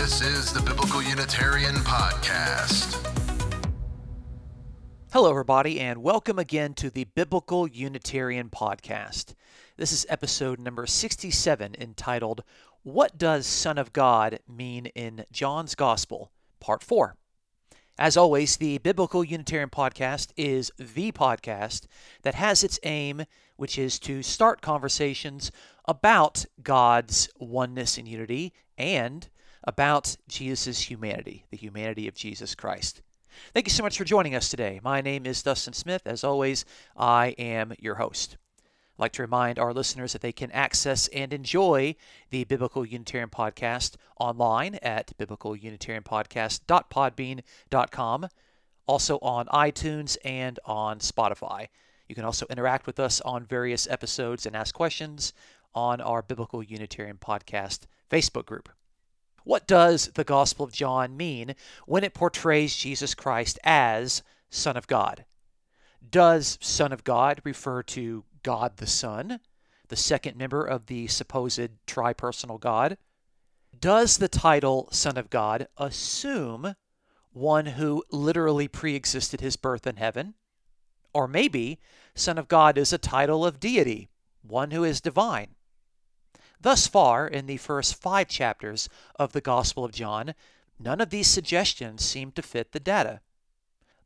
This is the Biblical Unitarian Podcast. Hello, everybody, and welcome again to the Biblical Unitarian Podcast. This is episode number 67 entitled, What Does Son of God Mean in John's Gospel? Part 4. As always, the Biblical Unitarian Podcast is the podcast that has its aim, which is to start conversations about God's oneness and unity and about Jesus' humanity, the humanity of Jesus Christ. Thank you so much for joining us today. My name is Dustin Smith. As always, I am your host. I'd like to remind our listeners that they can access and enjoy the Biblical Unitarian Podcast online at biblicalunitarianpodcast.podbean.com, also on iTunes and on Spotify. You can also interact with us on various episodes and ask questions on our Biblical Unitarian Podcast Facebook group. What does the Gospel of John mean when it portrays Jesus Christ as Son of God? Does Son of God refer to God the Son, the second member of the supposed tripersonal God? Does the title Son of God assume one who literally pre existed his birth in heaven? Or maybe Son of God is a title of deity, one who is divine. Thus far, in the first five chapters of the Gospel of John, none of these suggestions seem to fit the data.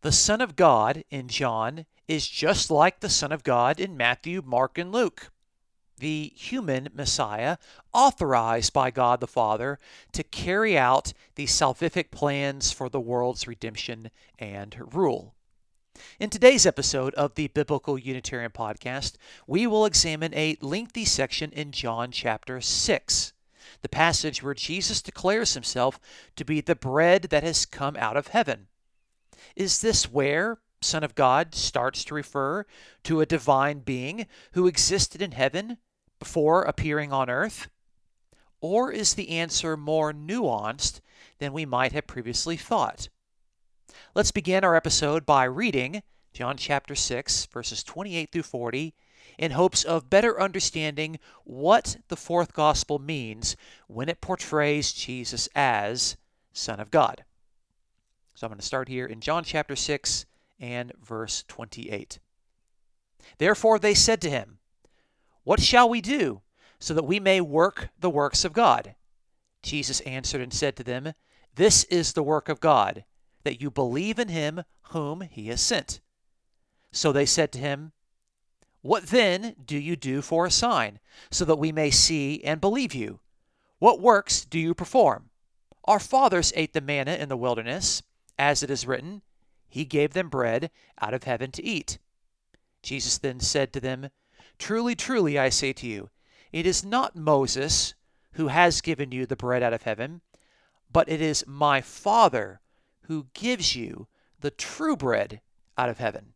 The Son of God in John is just like the Son of God in Matthew, Mark, and Luke. The human Messiah, authorized by God the Father to carry out the salvific plans for the world's redemption and rule. In today's episode of the Biblical Unitarian Podcast, we will examine a lengthy section in John chapter 6, the passage where Jesus declares himself to be the bread that has come out of heaven. Is this where Son of God starts to refer to a divine being who existed in heaven before appearing on earth? Or is the answer more nuanced than we might have previously thought? Let's begin our episode by reading John chapter 6, verses 28 through 40, in hopes of better understanding what the fourth gospel means when it portrays Jesus as Son of God. So I'm going to start here in John chapter 6 and verse 28. Therefore they said to him, What shall we do so that we may work the works of God? Jesus answered and said to them, This is the work of God that you believe in him whom he has sent. So they said to him, What then do you do for a sign, so that we may see and believe you? What works do you perform? Our fathers ate the manna in the wilderness, as it is written, He gave them bread out of heaven to eat. Jesus then said to them, Truly, truly, I say to you, it is not Moses who has given you the bread out of heaven, but it is my Father who gives you the true bread out of heaven.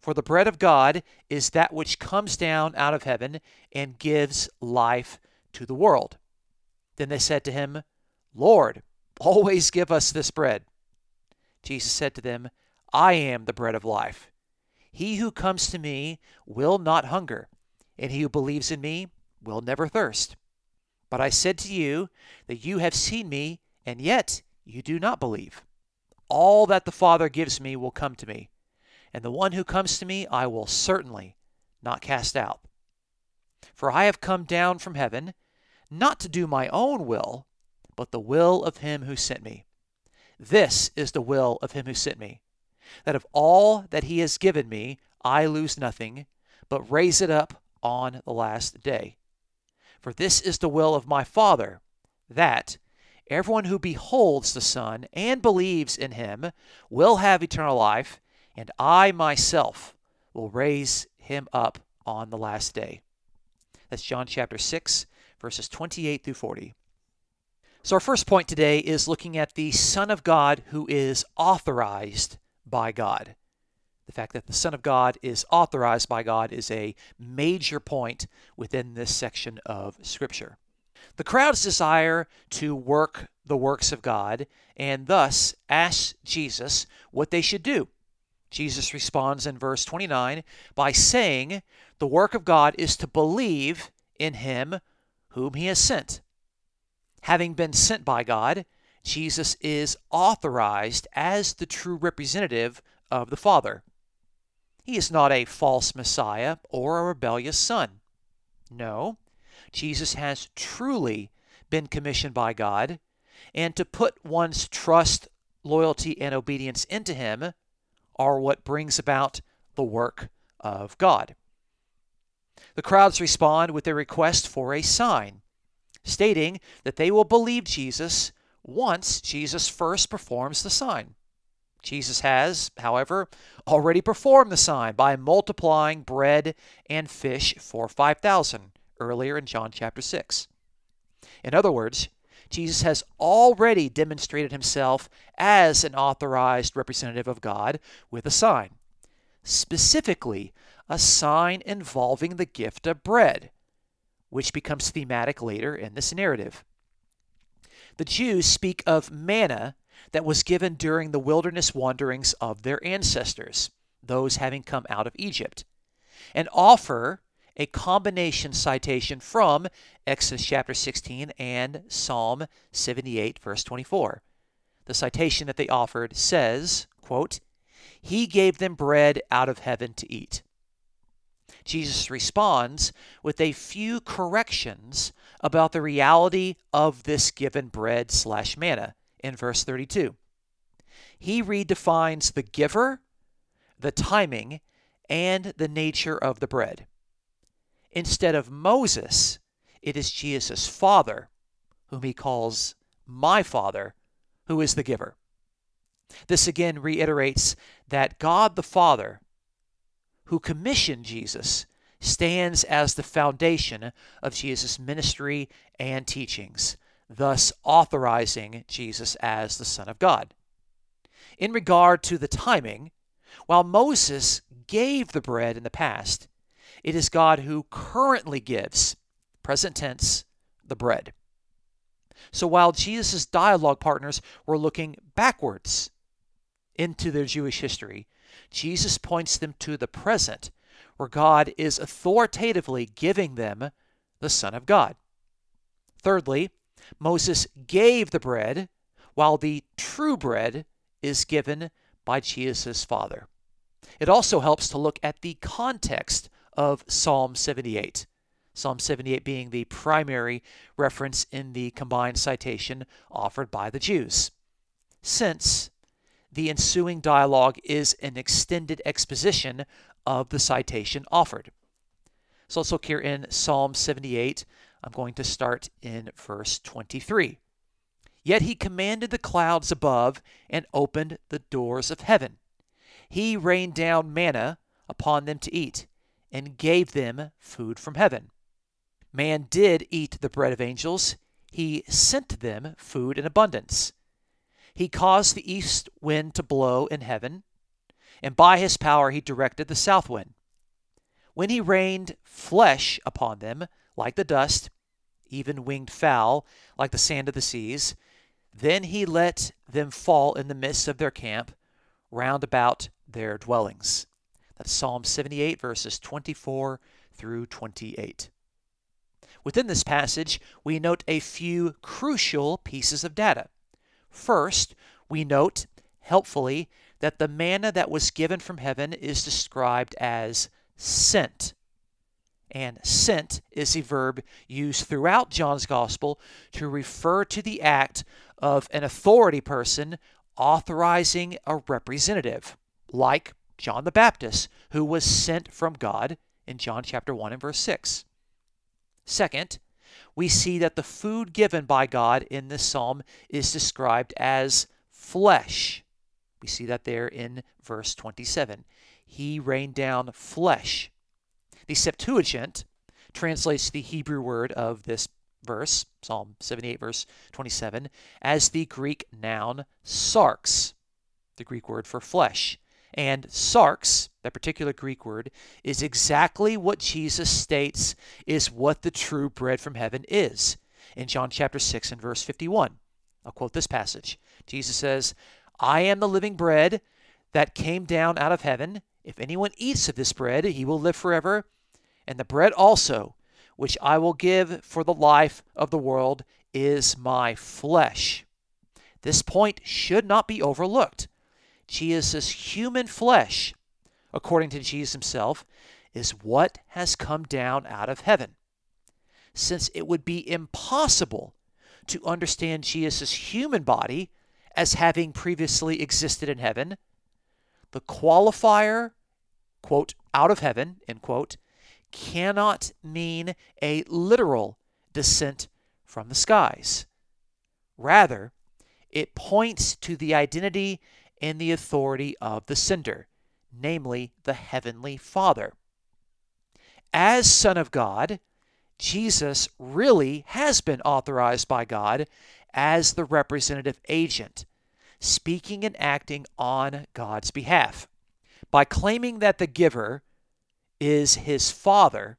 For the bread of God is that which comes down out of heaven and gives life to the world. Then they said to him, Lord, always give us this bread. Jesus said to them, I am the bread of life. He who comes to me will not hunger, and he who believes in me will never thirst. But I said to you that you have seen me, and yet you do not believe. All that the Father gives me will come to me, and the one who comes to me I will certainly not cast out. For I have come down from heaven, not to do my own will, but the will of him who sent me. This is the will of him who sent me, that of all that he has given me I lose nothing, but raise it up on the last day. For this is the will of my Father, that Everyone who beholds the Son and believes in him will have eternal life, and I myself will raise him up on the last day. That's John chapter 6, verses 28 through 40. So, our first point today is looking at the Son of God who is authorized by God. The fact that the Son of God is authorized by God is a major point within this section of Scripture. The crowds desire to work the works of God and thus ask Jesus what they should do. Jesus responds in verse 29 by saying, The work of God is to believe in him whom he has sent. Having been sent by God, Jesus is authorized as the true representative of the Father. He is not a false Messiah or a rebellious son. No, Jesus has truly been commissioned by God, and to put one's trust, loyalty, and obedience into Him are what brings about the work of God. The crowds respond with a request for a sign, stating that they will believe Jesus once Jesus first performs the sign. Jesus has, however, already performed the sign by multiplying bread and fish for 5,000 earlier in John chapter 6. In other words, Jesus has already demonstrated himself as an authorized representative of God with a sign, specifically a sign involving the gift of bread, which becomes thematic later in this narrative. The Jews speak of manna that was given during the wilderness wanderings of their ancestors, those having come out of Egypt, and offer a combination citation from Exodus chapter 16 and Psalm 78, verse 24. The citation that they offered says, quote, He gave them bread out of heaven to eat. Jesus responds with a few corrections about the reality of this given bread slash manna in verse 32. He redefines the giver, the timing, and the nature of the bread. Instead of Moses, it is Jesus' Father, whom he calls my Father, who is the giver. This again reiterates that God the Father, who commissioned Jesus, stands as the foundation of Jesus' ministry and teachings, thus authorizing Jesus as the Son of God. In regard to the timing, while Moses gave the bread in the past, it is God who currently gives, present tense, the bread. So while Jesus' dialogue partners were looking backwards into their Jewish history, Jesus points them to the present, where God is authoritatively giving them the Son of God. Thirdly, Moses gave the bread, while the true bread is given by Jesus' Father. It also helps to look at the context of Psalm 78. Psalm 78 being the primary reference in the combined citation offered by the Jews. Since the ensuing dialogue is an extended exposition of the citation offered. So let's look here in Psalm 78. I'm going to start in verse 23. Yet he commanded the clouds above and opened the doors of heaven. He rained down manna upon them to eat and gave them food from heaven. Man did eat the bread of angels, he sent them food in abundance. He caused the east wind to blow in heaven, and by his power he directed the south wind. When he rained flesh upon them, like the dust, even winged fowl, like the sand of the seas, then he let them fall in the midst of their camp, round about their dwellings. Psalm 78, verses 24 through 28. Within this passage, we note a few crucial pieces of data. First, we note, helpfully, that the manna that was given from heaven is described as sent. And sent is a verb used throughout John's Gospel to refer to the act of an authority person authorizing a representative, like John the Baptist, who was sent from God in John chapter 1 and verse 6. Second, we see that the food given by God in this psalm is described as flesh. We see that there in verse 27. He rained down flesh. The Septuagint translates the Hebrew word of this verse, Psalm 78, verse 27, as the Greek noun sarx, the Greek word for flesh. And sarx, that particular Greek word, is exactly what Jesus states is what the true bread from heaven is in John chapter 6 and verse 51. I'll quote this passage. Jesus says, I am the living bread that came down out of heaven. If anyone eats of this bread, he will live forever. And the bread also, which I will give for the life of the world, is my flesh. This point should not be overlooked. Jesus' human flesh, according to Jesus himself, is what has come down out of heaven. Since it would be impossible to understand Jesus' human body as having previously existed in heaven, the qualifier, quote, out of heaven, end quote, cannot mean a literal descent from the skies. Rather, it points to the identity and the authority of the sender, namely the Heavenly Father. As Son of God, Jesus really has been authorized by God as the representative agent, speaking and acting on God's behalf. By claiming that the giver is his Father,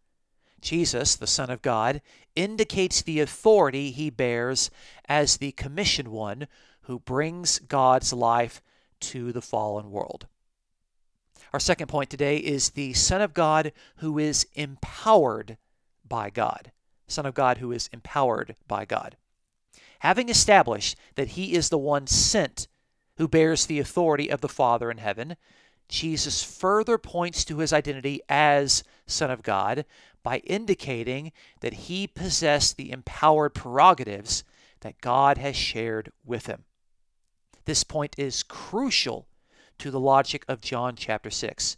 Jesus, the Son of God, indicates the authority he bears as the commissioned one who brings God's life to the fallen world. Our second point today is the Son of God who is empowered by God. Son of God who is empowered by God. Having established that he is the one sent who bears the authority of the Father in heaven, Jesus further points to his identity as Son of God by indicating that he possessed the empowered prerogatives that God has shared with him. This point is crucial to the logic of John chapter 6,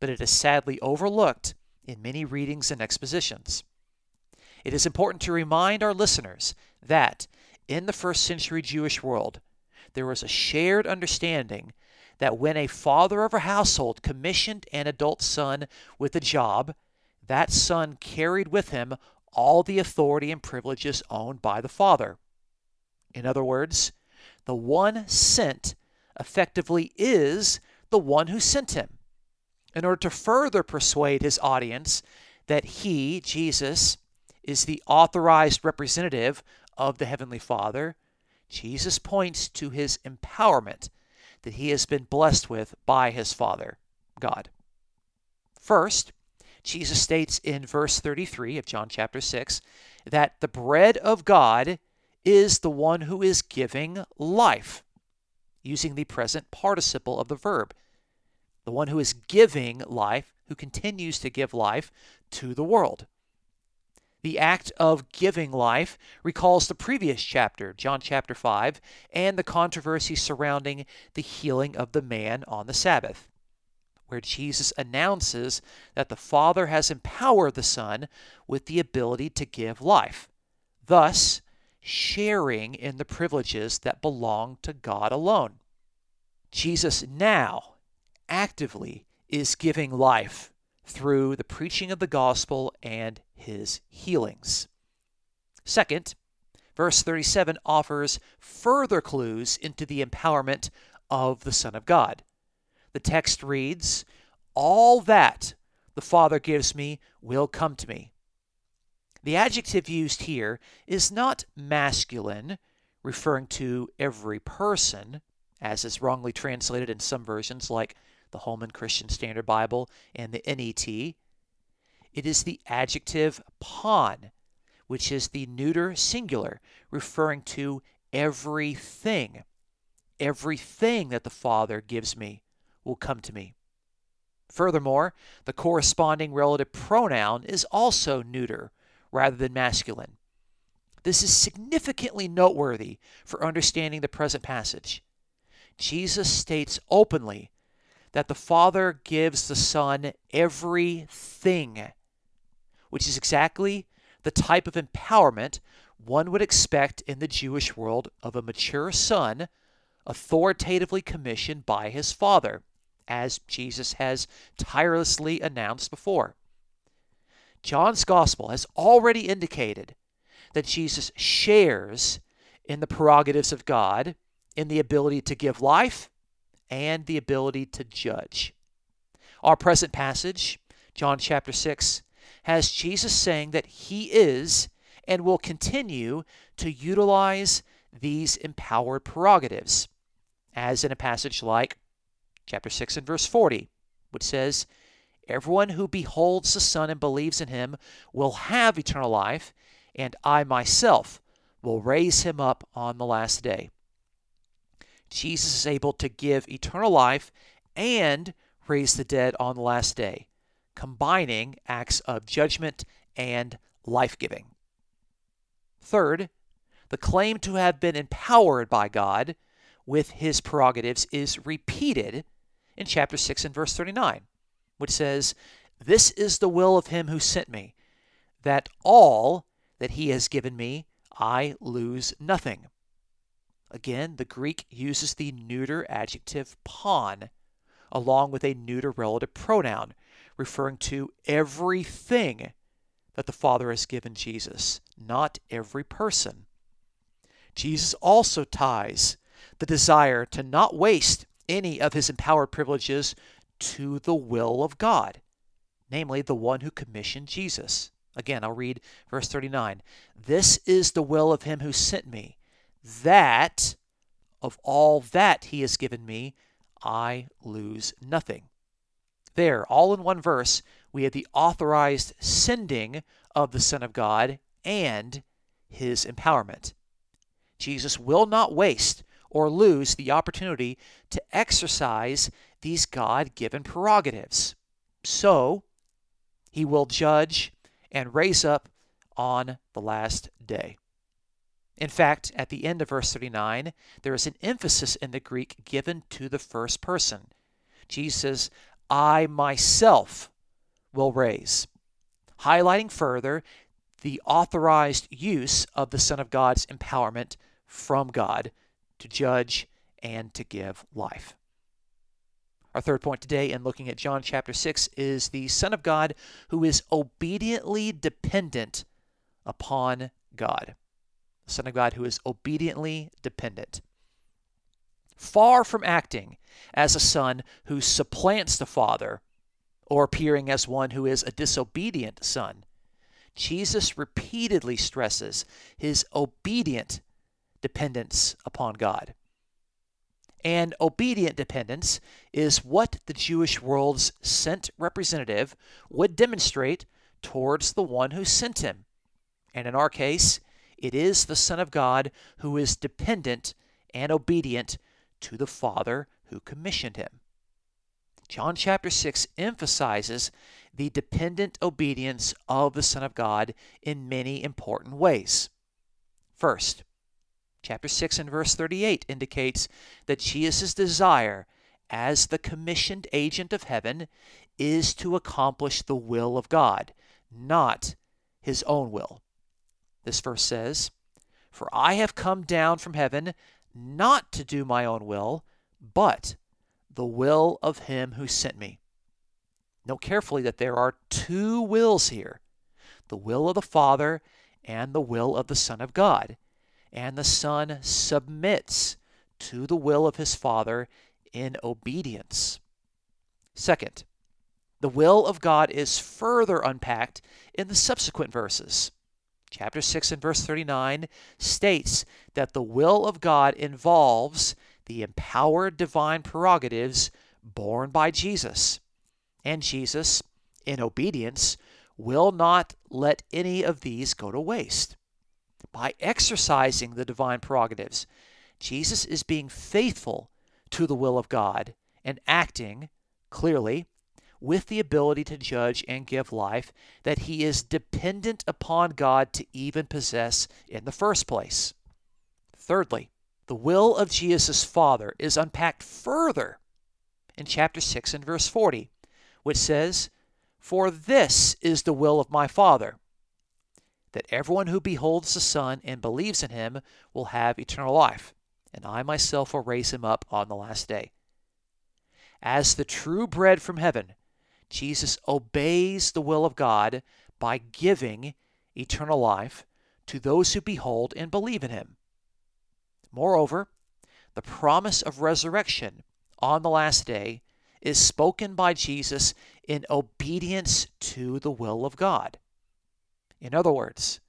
but it is sadly overlooked in many readings and expositions. It is important to remind our listeners that in the first century Jewish world, there was a shared understanding that when a father of a household commissioned an adult son with a job, that son carried with him all the authority and privileges owned by the father. In other words, the one sent effectively is the one who sent him. In order to further persuade his audience that he, Jesus, is the authorized representative of the Heavenly Father, Jesus points to his empowerment that he has been blessed with by his Father, God. First, Jesus states in verse 33 of John chapter 6 that the bread of God is the one who is giving life, using the present participle of the verb. The one who is giving life, who continues to give life to the world. The act of giving life recalls the previous chapter, John chapter 5, and the controversy surrounding the healing of the man on the Sabbath, where Jesus announces that the Father has empowered the Son with the ability to give life, thus sharing in the privileges that belong to God alone. Jesus now actively is giving life through the preaching of the gospel and his healings. Second, verse 37 offers further clues into the empowerment of the Son of God. The text reads, All that the Father gives me will come to me. The adjective used here is not masculine, referring to every person, as is wrongly translated in some versions like the Holman Christian Standard Bible and the NET. It is the adjective pan, which is the neuter singular, referring to everything. Everything that the Father gives me will come to me. Furthermore, the corresponding relative pronoun is also neuter rather than masculine. This is significantly noteworthy for understanding the present passage. Jesus states openly that the Father gives the Son everything which is exactly the type of empowerment one would expect in the Jewish world of a mature son authoritatively commissioned by his father, as Jesus has tirelessly announced before. John's gospel has already indicated that Jesus shares in the prerogatives of God in the ability to give life and the ability to judge. Our present passage, John chapter 6, has Jesus saying that he is and will continue to utilize these empowered prerogatives, as in a passage like chapter 6 and verse 40, which says, Everyone who beholds the Son and believes in him will have eternal life, and I myself will raise him up on the last day. Jesus is able to give eternal life and raise the dead on the last day, combining acts of judgment and life giving. Third, the claim to have been empowered by God with his prerogatives is repeated in chapter 6 and verse 39, which says, This is the will of him who sent me, that all that he has given me I lose nothing. Again, the Greek uses the neuter adjective pan along with a neuter relative pronoun, referring to everything that the Father has given Jesus, not every person. Jesus also ties the desire to not waste any of his empowered privileges to the will of God, namely the one who commissioned Jesus. Again, I'll read verse 39. This is the will of him who sent me, that of all that he has given me, I lose nothing. There, all in one verse, we have the authorized sending of the Son of God and his empowerment. Jesus will not waste or lose the opportunity to exercise these God given prerogatives. So, he will judge and raise up on the last day. In fact, at the end of verse 39, there is an emphasis in the Greek given to the first person. Jesus I myself will raise, highlighting further the authorized use of the Son of God's empowerment from God to judge and to give life. Our third point today in looking at John chapter 6 is the Son of God who is obediently dependent upon God. The Son of God who is obediently dependent. Far from acting as a son who supplants the Father or appearing as one who is a disobedient son, Jesus repeatedly stresses his obedient dependence upon God. And obedient dependence is what the Jewish world's sent representative would demonstrate towards the one who sent him. And in our case, it is the Son of God who is dependent and obedient to the Father who commissioned him. John chapter 6 emphasizes the dependent obedience of the Son of God in many important ways. First, chapter 6 and verse 38 indicates that Jesus' desire as the commissioned agent of heaven is to accomplish the will of God, not his own will. This verse says, For I have come down from heaven not to do my own will, but the will of him who sent me. Note carefully that there are two wills here the will of the Father and the will of the Son of God. And the Son submits to the will of his Father in obedience. Second, the will of God is further unpacked in the subsequent verses. Chapter 6 and verse 39 states that the will of God involves the empowered divine prerogatives borne by Jesus. And Jesus, in obedience, will not let any of these go to waste. By exercising the divine prerogatives, Jesus is being faithful to the will of God and acting clearly with the ability to judge and give life that he is dependent upon God to even possess in the first place. Thirdly, the will of Jesus' Father is unpacked further in chapter 6 and verse 40, which says, For this is the will of my Father, that everyone who beholds the Son and believes in him will have eternal life, and I myself will raise him up on the last day. As the true bread from heaven, Jesus obeys the will of God by giving eternal life to those who behold and believe in him. Moreover, the promise of resurrection on the last day is spoken by Jesus in obedience to the will of God. In other words,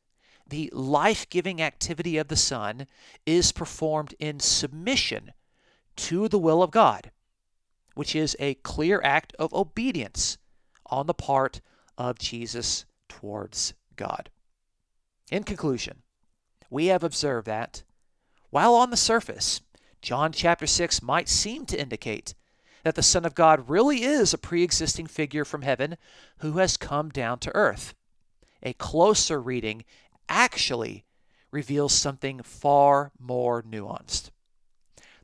the life giving activity of the Son is performed in submission to the will of God, which is a clear act of obedience on the part of Jesus towards God. In conclusion, we have observed that while on the surface, John chapter 6 might seem to indicate that the Son of God really is a pre existing figure from heaven who has come down to earth. A closer reading actually reveals something far more nuanced.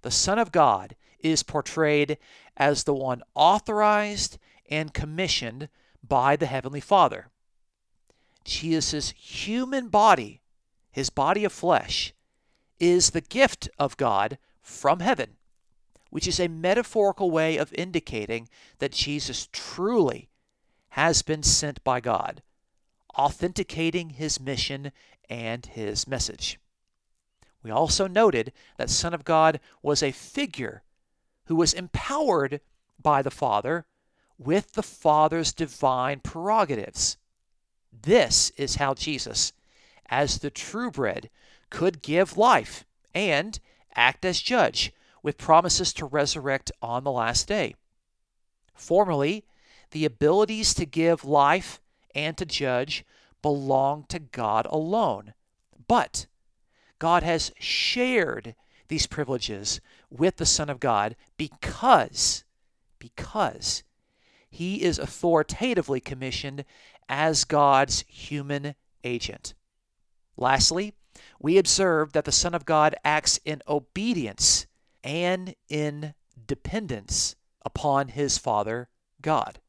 The Son of God is portrayed as the one authorized and commissioned by the Heavenly Father. Jesus' human body, his body of flesh, is the gift of God from heaven, which is a metaphorical way of indicating that Jesus truly has been sent by God, authenticating his mission and his message. We also noted that Son of God was a figure who was empowered by the Father with the Father's divine prerogatives. This is how Jesus, as the true bread, could give life and act as judge with promises to resurrect on the last day. Formerly, the abilities to give life and to judge belong to God alone. But God has shared these privileges with the Son of God because, because he is authoritatively commissioned as God's human agent. Lastly, we observe that the Son of God acts in obedience and in dependence upon his Father, God.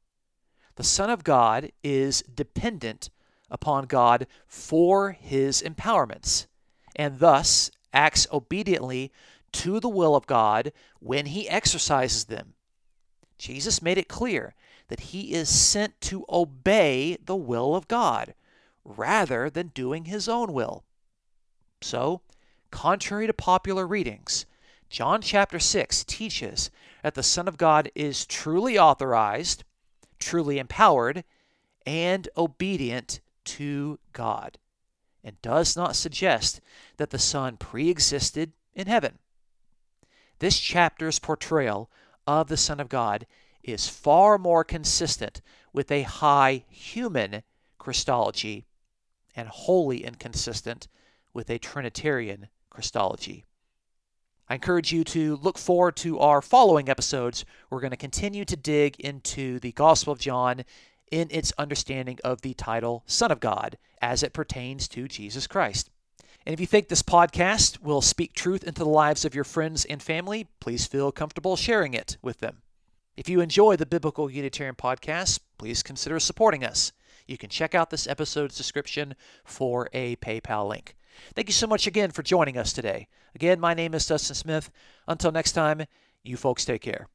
The Son of God is dependent upon God for his empowerments, and thus acts obediently to the will of God when he exercises them. Jesus made it clear that he is sent to obey the will of God rather than doing his own will. So, contrary to popular readings, John chapter 6 teaches that the Son of God is truly authorized, truly empowered, and obedient to God, and does not suggest that the Son pre existed in heaven. This chapter's portrayal of the Son of God is far more consistent with a high human Christology and wholly inconsistent with a Trinitarian Christology. I encourage you to look forward to our following episodes. We're going to continue to dig into the Gospel of John in its understanding of the title Son of God as it pertains to Jesus Christ. And if you think this podcast will speak truth into the lives of your friends and family, please feel comfortable sharing it with them. If you enjoy the Biblical Unitarian podcast, please consider supporting us. You can check out this episode's description for a PayPal link. Thank you so much again for joining us today. Again, my name is Dustin Smith. Until next time, you folks take care.